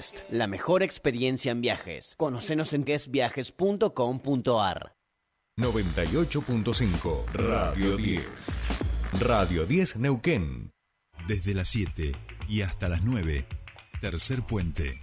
Guest, la mejor experiencia en viajes. Conocenos en guestviajes.com.ar. 98.5 Radio 10. Radio 10 Neuquén. Desde las 7 y hasta las 9. Tercer puente.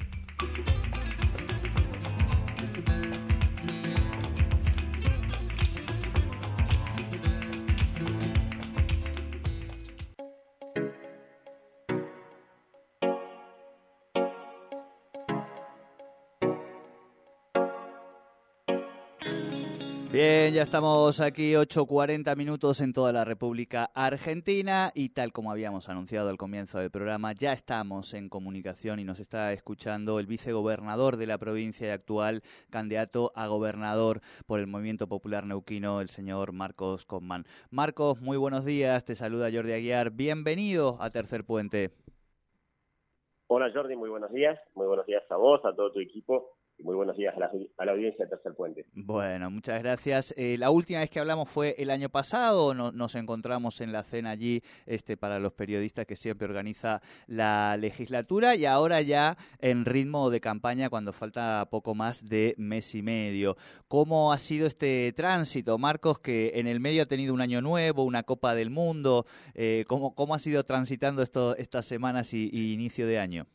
Bien, ya estamos aquí 8.40 minutos en toda la República Argentina y tal como habíamos anunciado al comienzo del programa, ya estamos en comunicación y nos está escuchando el vicegobernador de la provincia y actual candidato a gobernador por el Movimiento Popular Neuquino, el señor Marcos Conman. Marcos, muy buenos días, te saluda Jordi Aguiar, bienvenido a Tercer Puente. Hola Jordi, muy buenos días, muy buenos días a vos, a todo tu equipo muy buenos días a la, audiencia de Tercer Puente. Bueno, muchas gracias. Eh, la última vez que hablamos fue el año pasado, nos encontramos en la cena allí este, para los periodistas que siempre organiza la legislatura y ahora ya en ritmo de campaña cuando falta poco más de mes y medio. ¿Cómo ha sido este tránsito, Marcos, que en el medio ha tenido un año nuevo, una Copa del Mundo? Eh, ¿cómo, ¿Cómo ha sido transitando esto, estas semanas y, inicio de año?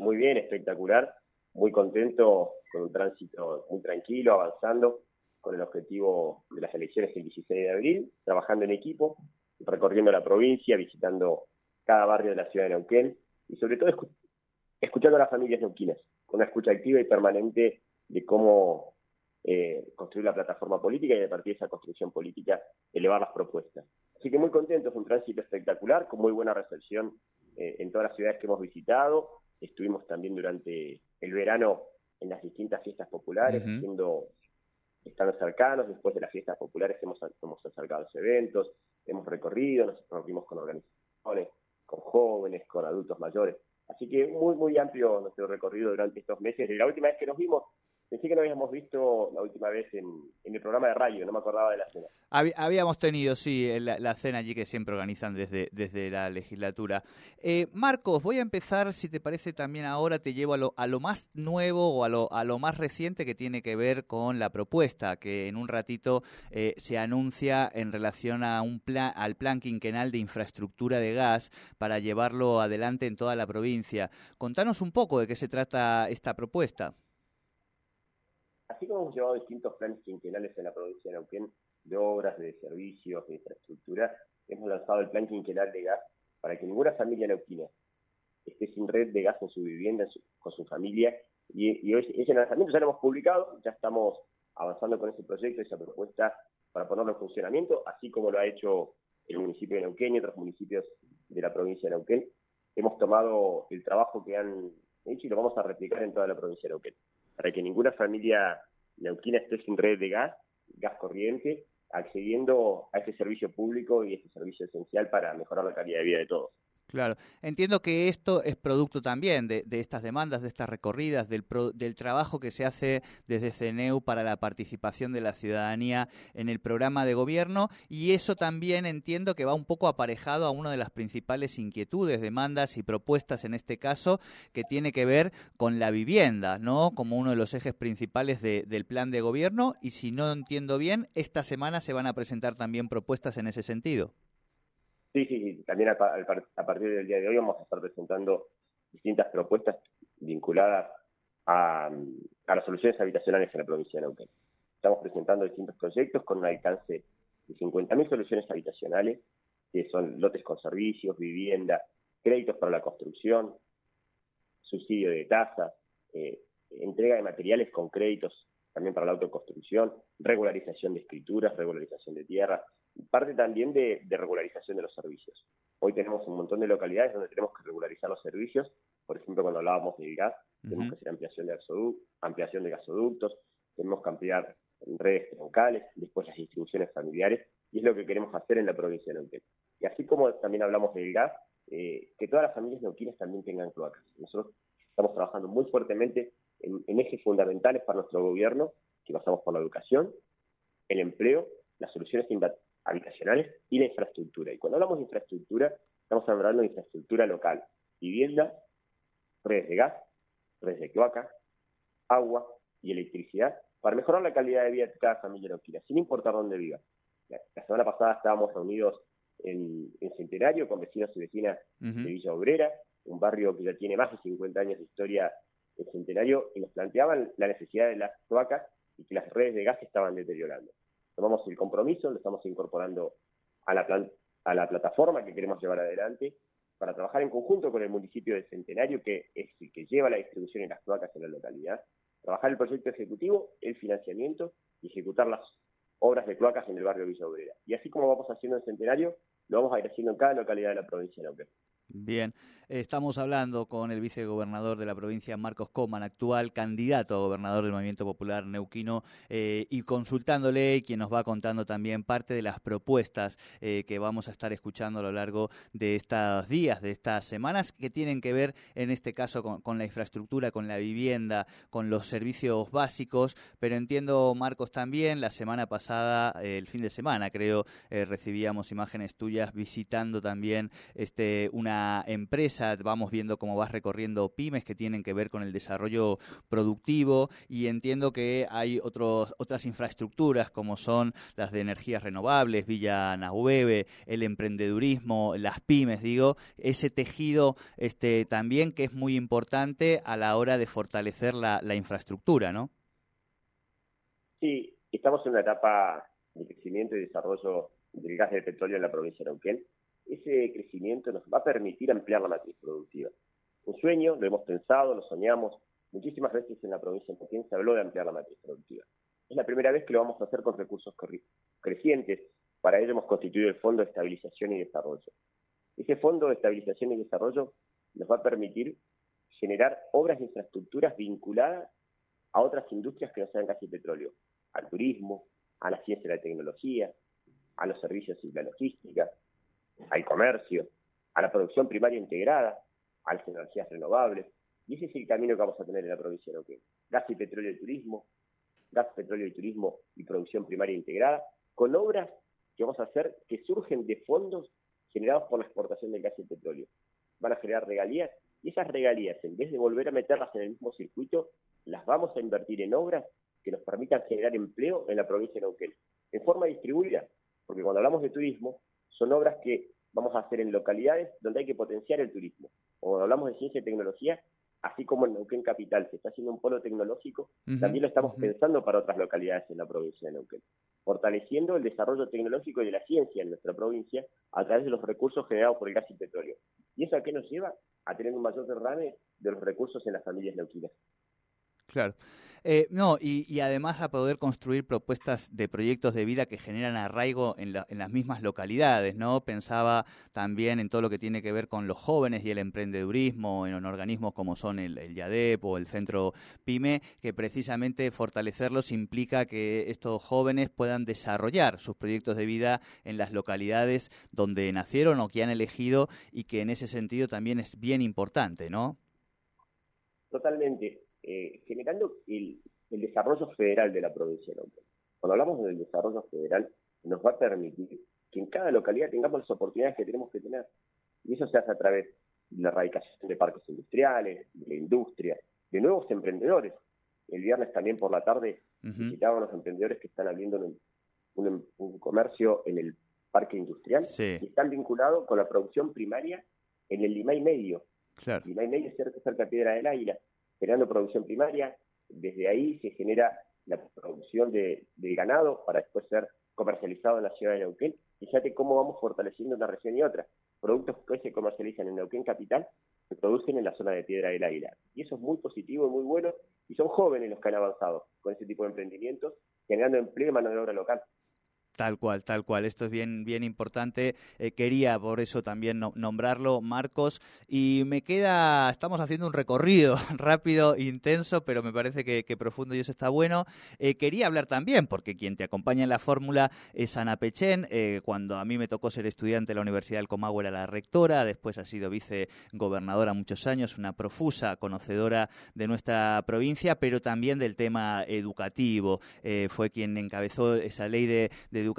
Muy bien, espectacular, muy contento con un tránsito muy tranquilo, avanzando con el objetivo de las elecciones el 16 de abril, trabajando en equipo, recorriendo la provincia, visitando cada barrio de la ciudad de Neuquén y sobre todo escuchando a las familias neuquinas, con una escucha activa y permanente de cómo eh, construir la plataforma política y a partir de esa construcción política elevar las propuestas. Así que muy contento, es un tránsito espectacular, con muy buena recepción eh, en todas las ciudades que hemos visitado, Estuvimos también durante el verano en las distintas fiestas populares, haciendo, estando cercanos, después de las fiestas populares hemos, hemos acercado a los eventos, hemos recorrido, nos reunimos con organizaciones, con jóvenes, con adultos mayores. Así que muy, muy amplio nuestro recorrido durante estos meses. La última vez que nos vimos Pensé que no habíamos visto la última vez en, el programa de radio, no me acordaba de la cena. habíamos tenido, sí, la, cena allí que siempre organizan desde, desde la legislatura. Eh, Marcos, voy a empezar, si te parece también ahora, te llevo a lo, a lo más nuevo o a lo, a lo más reciente que tiene que ver con la propuesta que en un ratito eh, se anuncia en relación a un plan, al plan quinquenal de infraestructura de gas para llevarlo adelante en toda la provincia. Contanos un poco de qué se trata esta propuesta así como hemos llevado distintos planes quinquenales en la provincia de Neuquén, de obras, de servicios, de infraestructura, hemos lanzado el plan quinquenal de gas para que ninguna familia neuquina esté sin red de gas en su vivienda, con su familia. Y, ese lanzamiento ya lo hemos publicado, ya estamos avanzando con ese proyecto, esa propuesta para ponerlo en funcionamiento, así como lo ha hecho el municipio de Neuquén y otros municipios de la provincia de Neuquén. Hemos tomado el trabajo que han hecho y lo vamos a replicar en toda la provincia de Neuquén, para que ninguna familia neuquina esté sin red de gas, gas corriente, accediendo a ese servicio público y ese servicio esencial para mejorar la calidad de vida de todos. Claro, entiendo que esto es producto también de, estas demandas, de estas recorridas, del, del, trabajo que se hace desde CNEU para la participación de la ciudadanía en el programa de gobierno y eso también entiendo que va un poco aparejado a una de las principales inquietudes, demandas y propuestas en este caso que tiene que ver con la vivienda, ¿no? Como uno de los ejes principales del plan de gobierno y si no entiendo bien, esta semana se van a presentar también propuestas en ese sentido. Sí, sí, sí. También a, partir del día de hoy vamos a estar presentando distintas propuestas vinculadas a, las soluciones habitacionales en la provincia de Neuquén. Estamos presentando distintos proyectos con un alcance de 50.000 soluciones habitacionales, que son lotes con servicios, vivienda, créditos para la construcción, subsidio de tasas, eh, entrega de materiales con créditos también para la autoconstrucción, regularización de escrituras, regularización de tierra, parte también de, regularización de los servicios. Hoy tenemos un montón de localidades donde tenemos que regularizar los servicios, por ejemplo, cuando hablábamos del gas, tenemos que hacer ampliación de, ampliación de gasoductos, tenemos que ampliar redes troncales, después las distribuciones familiares, y es lo que queremos hacer en la provincia de Neuquén. Y así como también hablamos del gas, eh, que todas las familias neuquinas también tengan cloacas. Nosotros estamos trabajando muy fuertemente en, en ejes fundamentales para nuestro gobierno, que pasamos por la educación, el empleo, las soluciones habitacionales y la infraestructura. Y cuando hablamos de infraestructura, estamos hablando de infraestructura local, vivienda, redes de gas, redes de cloaca, agua y electricidad para mejorar la calidad de vida de cada familia neuquina, sin importar dónde viva. La, semana pasada estábamos reunidos en, Centenario con vecinos y vecinas de Villa Obrera, un barrio que ya tiene más de 50 años de historia en Centenario, y nos planteaban la necesidad de las cloacas y que las redes de gas estaban deteriorando. Tomamos el compromiso, lo estamos incorporando a la, a la plataforma que queremos llevar adelante para trabajar en conjunto con el municipio de Centenario, que es el que lleva la distribución de las cloacas en la localidad, trabajar el proyecto ejecutivo, el financiamiento y ejecutar las obras de cloacas en el barrio Villa Obrera. Y así como vamos haciendo en Centenario, lo vamos a ir haciendo en cada localidad de la provincia de Neuquén. Bien, estamos hablando con el vicegobernador de la provincia, Marcos Coman, actual candidato a gobernador del Movimiento Popular Neuquino, eh, y consultándole quien nos va contando también parte de las propuestas eh, que vamos a estar escuchando a lo largo de estos días, de estas semanas, que tienen que ver en este caso con, la infraestructura, con la vivienda, con los servicios básicos, pero entiendo, Marcos, también la semana pasada, el fin de semana creo, eh, recibíamos imágenes tuyas visitando también este una empresa, vamos viendo cómo vas recorriendo pymes que tienen que ver con el desarrollo productivo y entiendo que hay otros, otras infraestructuras como son las de energías renovables, Villa Nahueve, el emprendedurismo, las pymes, digo, ese tejido este, también que es muy importante a la hora de fortalecer la, infraestructura, ¿no? Sí, estamos en una etapa de crecimiento y desarrollo del gas del petróleo en la provincia de Neuquén ese crecimiento nos va a permitir ampliar la matriz productiva. Un sueño, lo hemos pensado, lo soñamos. Muchísimas veces en la provincia de Neuquén se habló de ampliar la matriz productiva. Es la primera vez que lo vamos a hacer con recursos crecientes. Para ello hemos constituido el Fondo de Estabilización y Desarrollo. Ese Fondo de Estabilización y Desarrollo nos va a permitir generar obras de infraestructuras vinculadas a otras industrias que no sean casi petróleo, al turismo, a la ciencia y la tecnología, a los servicios y la logística, al comercio, a la producción primaria integrada, a las energías renovables. Y ese es el camino que vamos a tener en la provincia de Neuquén. Gas y petróleo y turismo, gas, petróleo y turismo y producción primaria integrada, con obras que vamos a hacer que surgen de fondos generados por la exportación del gas y petróleo. Van a generar regalías y esas regalías, en vez de volver a meterlas en el mismo circuito, las vamos a invertir en obras que nos permitan generar empleo en la provincia de Neuquén, en forma distribuida, porque cuando hablamos de turismo, son obras que vamos a hacer en localidades donde hay que potenciar el turismo. O hablamos de ciencia y tecnología, así como en Neuquén Capital se está haciendo un polo tecnológico, también lo estamos pensando para otras localidades en la provincia de Neuquén, fortaleciendo el desarrollo tecnológico y de la ciencia en nuestra provincia a través de los recursos generados por el gas y petróleo. ¿Y eso a qué nos lleva? A tener un mayor derrame de los recursos en las familias neuquinas. Claro. Eh, no, y, además a poder construir propuestas de proyectos de vida que generan arraigo en, las mismas localidades, ¿no? Pensaba también en todo lo que tiene que ver con los jóvenes y el emprendedurismo, en organismos como son el, el YADEP o el Centro PYME, que precisamente fortalecerlos implica que estos jóvenes puedan desarrollar sus proyectos de vida en las localidades donde nacieron o que han elegido y que en ese sentido también es bien importante, ¿no? Totalmente eh, generando el, desarrollo federal de la provincia de Neuquén. Cuando hablamos del desarrollo federal, nos va a permitir que en cada localidad tengamos las oportunidades que tenemos que tener. Y eso se hace a través de la erradicación de parques industriales, de la industria, de nuevos emprendedores. El viernes también por la tarde visitaban a los emprendedores que están abriendo un, comercio en el parque industrial y están vinculados con la producción primaria en el Limay Medio. Claro. Limay Medio es cerca, cerca de Piedra del Águila generando producción primaria, desde ahí se genera la producción de, ganado para después ser comercializado en la ciudad de Neuquén. Fíjate cómo vamos fortaleciendo una región y otra. Productos que hoy se comercializan en Neuquén Capital se producen en la zona de Piedra del Águila. Y eso es muy positivo y muy bueno. Y son jóvenes los que han avanzado con ese tipo de emprendimientos, generando empleo y mano de obra local. Tal cual, tal cual. Esto es bien, bien importante. Eh, quería por eso también nombrarlo, Marcos. Y me queda, estamos haciendo un recorrido rápido, intenso, pero me parece que, profundo y eso está bueno. Eh, quería hablar también, porque quien te acompaña en la fórmula es Ana Pechen. Eh, cuando a mí me tocó ser estudiante en la Universidad del Comahue era la rectora, después ha sido vicegobernadora muchos años, una profusa conocedora de nuestra provincia, pero también del tema educativo. fue quien encabezó esa ley de, de educación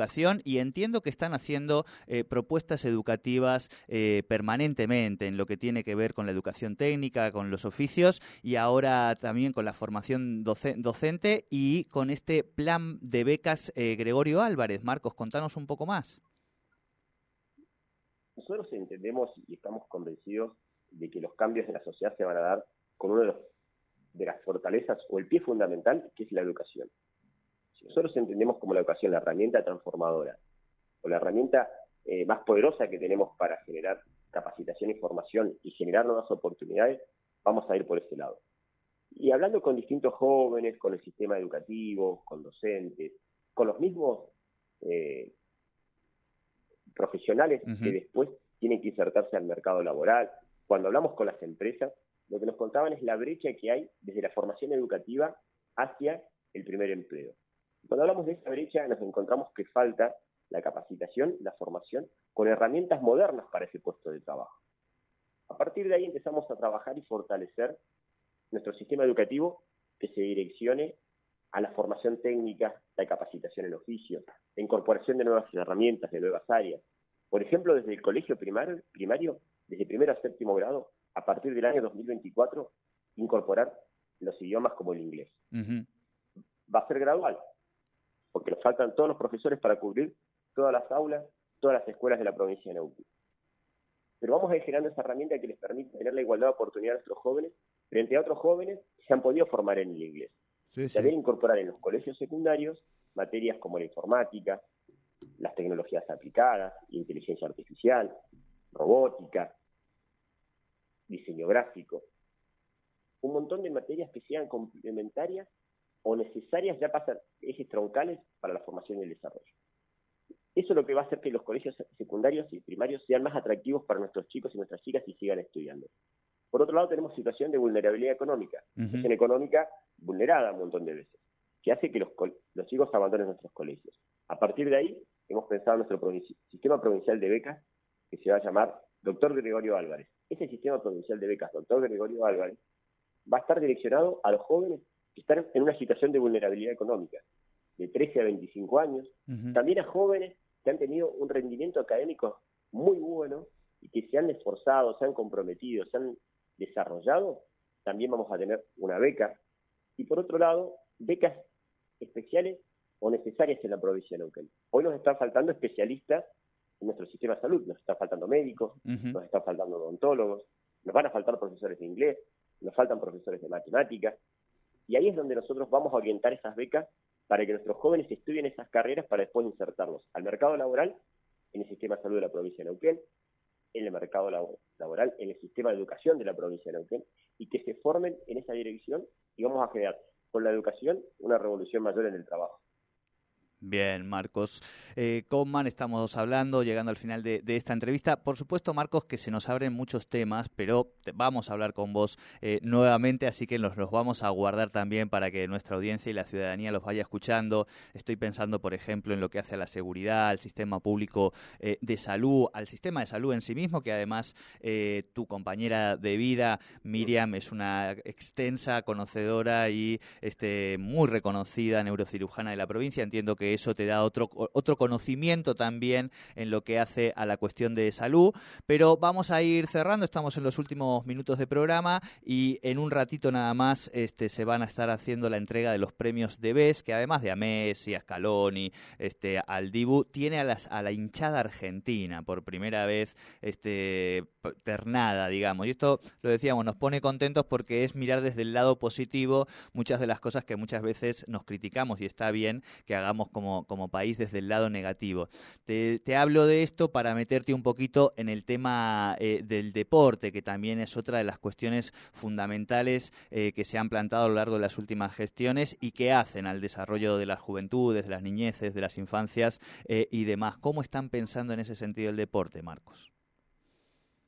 y entiendo que están haciendo eh, propuestas educativas eh, permanentemente en lo que tiene que ver con la educación técnica, con los oficios y ahora también con la formación docente y con este plan de becas Gregorio Álvarez. Marcos, contanos un poco más. Nosotros entendemos y estamos convencidos de que los cambios en la sociedad se van a dar con uno de las fortalezas o el pie fundamental, que es la educación. Si nosotros entendemos como la educación la herramienta transformadora o la herramienta eh, más poderosa que tenemos para generar capacitación y formación y generar nuevas oportunidades, vamos a ir por ese lado. Y hablando con distintos jóvenes, con el sistema educativo, con docentes, con los mismos eh, profesionales que después tienen que insertarse al mercado laboral, cuando hablamos con las empresas, lo que nos contaban es la brecha que hay desde la formación educativa hacia el primer empleo. Cuando hablamos de esa brecha, nos encontramos que falta la capacitación, la formación, con herramientas modernas para ese puesto de trabajo. A partir de ahí empezamos a trabajar y fortalecer nuestro sistema educativo que se direccione a la formación técnica, la capacitación en oficio, la incorporación de nuevas herramientas, de nuevas áreas. Por ejemplo, desde el colegio primario, primario desde primero a séptimo grado, a partir del año 2024, incorporar los idiomas como el inglés. Va a ser gradual, porque nos faltan todos los profesores para cubrir todas las aulas, todas las escuelas de la provincia de Neuquén. Pero vamos a ir generando esa herramienta que les permite tener la igualdad de oportunidad a nuestros jóvenes frente a otros jóvenes que se han podido formar en el inglés. También incorporar en los colegios secundarios materias como la informática, las tecnologías aplicadas, inteligencia artificial, robótica, diseño gráfico, un montón de materias que sean complementarias o necesarias ya para ser ejes troncales para la formación y el desarrollo. Eso es lo que va a hacer que los colegios secundarios y primarios sean más atractivos para nuestros chicos y nuestras chicas y sigan estudiando. Por otro lado, tenemos situación de vulnerabilidad económica, situación económica vulnerada un montón de veces, que hace que los, los chicos abandonen nuestros colegios. A partir de ahí, hemos pensado en nuestro sistema provincial de becas, que se va a llamar Doctor Gregorio Álvarez. Ese sistema provincial de becas, Doctor Gregorio Álvarez, va a estar direccionado a los jóvenes que están en una situación de vulnerabilidad económica, de 13 a 25 años, también a jóvenes que han tenido un rendimiento académico muy bueno y que se han esforzado, se han comprometido, se han desarrollado, también vamos a tener una beca. Y por otro lado, becas especiales o necesarias en la provincia de Neuquén. Hoy nos están faltando especialistas en nuestro sistema de salud. Nos están faltando médicos, nos están faltando odontólogos, nos van a faltar profesores de inglés, nos faltan profesores de matemáticas. Y ahí es donde nosotros vamos a orientar esas becas para que nuestros jóvenes estudien esas carreras para después insertarlos al mercado laboral, en el sistema de salud de la provincia de Neuquén, en el mercado laboral, en el sistema de educación de la provincia de Neuquén, y que se formen en esa dirección y vamos a generar con la educación una revolución mayor en el trabajo. Bien, Marcos. Eh, estamos hablando, llegando al final de, esta entrevista. Por supuesto, Marcos, que se nos abren muchos temas, pero vamos a hablar con vos eh, nuevamente, así que los, los vamos a guardar también para que nuestra audiencia y la ciudadanía los vaya escuchando. Estoy pensando, por ejemplo, en lo que hace a la seguridad, al sistema público eh, de salud, al sistema de salud en sí mismo, que además eh, tu compañera de vida, Miriam, es una extensa conocedora y este, muy reconocida neurocirujana de la provincia. Entiendo que eso te da otro, otro conocimiento también en lo que hace a la cuestión de salud. Pero vamos a ir cerrando, estamos en los últimos minutos de programa y en un ratito nada más este, se van a estar haciendo la entrega de los premios de BES, que además de a Messi, a Scaloni, este, al Dibu, tiene a, las, a la hinchada argentina por primera vez este, ternada, digamos. Y esto, lo decíamos, nos pone contentos porque es mirar desde el lado positivo muchas de las cosas que muchas veces nos criticamos y está bien que hagamos como como, país desde el lado negativo. Te, hablo de esto para meterte un poquito en el tema eh, del deporte, que también es otra de las cuestiones fundamentales eh, que se han plantado a lo largo de las últimas gestiones y que hacen al desarrollo de las juventudes, de las niñeces, de las infancias eh, y demás. ¿Cómo están pensando en ese sentido el deporte, Marcos?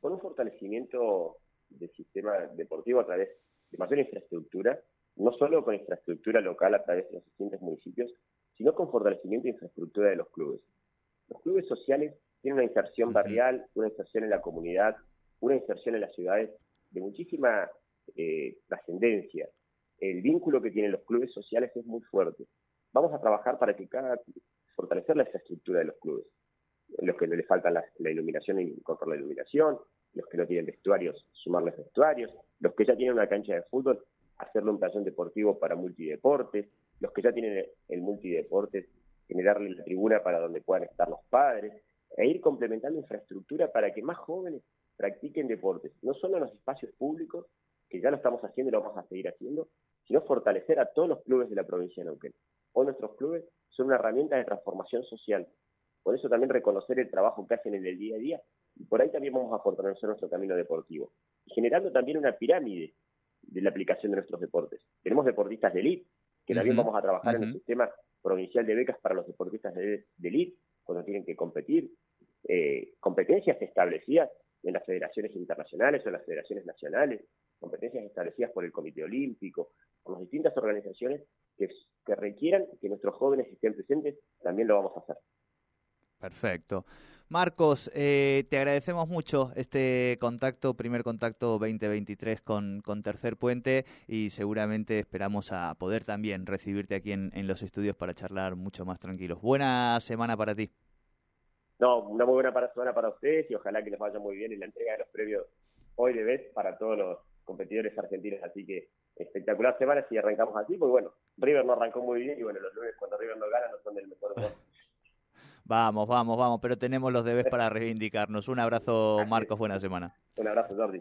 Con un fortalecimiento del sistema deportivo a través de mayor infraestructura, no solo con infraestructura local a través de los distintos municipios, sino con fortalecimiento de infraestructura de los clubes. Los clubes sociales tienen una inserción barrial, una inserción en la comunidad, una inserción en las ciudades de muchísima eh, trascendencia. El vínculo que tienen los clubes sociales es muy fuerte. Vamos a trabajar para que cada fortalecer la infraestructura de los clubes. Los que no les faltan la, iluminación, incorporar la iluminación, los que no tienen vestuarios, sumarles vestuarios, los que ya tienen una cancha de fútbol, hacerle un playón deportivo para multideportes, los que ya tienen el multideportes, generarle la tribuna para donde puedan estar los padres, e ir complementando infraestructura para que más jóvenes practiquen deportes, no solo en los espacios públicos, que ya lo estamos haciendo y lo vamos a seguir haciendo, sino fortalecer a todos los clubes de la provincia de Neuquén. Hoy nuestros clubes son una herramienta de transformación social. Por eso también reconocer el trabajo que hacen en el día a día y por ahí también vamos a fortalecer nuestro camino deportivo. Y generando también una pirámide de la aplicación de nuestros deportes. Tenemos deportistas de élite, que también vamos a trabajar en el sistema provincial de becas para los deportistas de, élite, cuando tienen que competir. Eh, competencias establecidas en las federaciones internacionales o en las federaciones nacionales, competencias establecidas por el Comité Olímpico, por las distintas organizaciones que, que requieran que nuestros jóvenes estén presentes, también lo vamos a hacer. Perfecto. Marcos, eh, te agradecemos mucho este contacto, primer contacto 2023 con, con Tercer Puente y seguramente esperamos a poder también recibirte aquí en, en los estudios para charlar mucho más tranquilos. Buena semana para ti. No, una muy buena semana para ustedes y ojalá que les vaya muy bien en la entrega de los premios hoy de vez para todos los competidores argentinos. Así que espectacular semana si arrancamos así, pues bueno, River no arrancó muy bien y bueno, los lunes cuando River no gana no son del mejor Vamos, vamos, vamos, pero tenemos los debes para reivindicarnos. Un abrazo, Marcos, buena semana. Un abrazo, Jordi.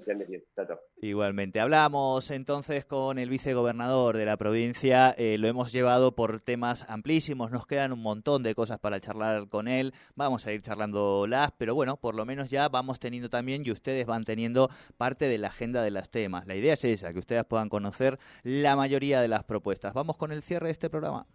Igualmente. Hablamos entonces con el vicegobernador de la provincia. Eh, lo hemos llevado por temas amplísimos. Nos quedan un montón de cosas para charlar con él. Vamos a ir charlándolas, pero bueno, por lo menos ya vamos teniendo también y ustedes van teniendo parte de la agenda de los temas. La idea es esa, que ustedes puedan conocer la mayoría de las propuestas. Vamos con el cierre de este programa.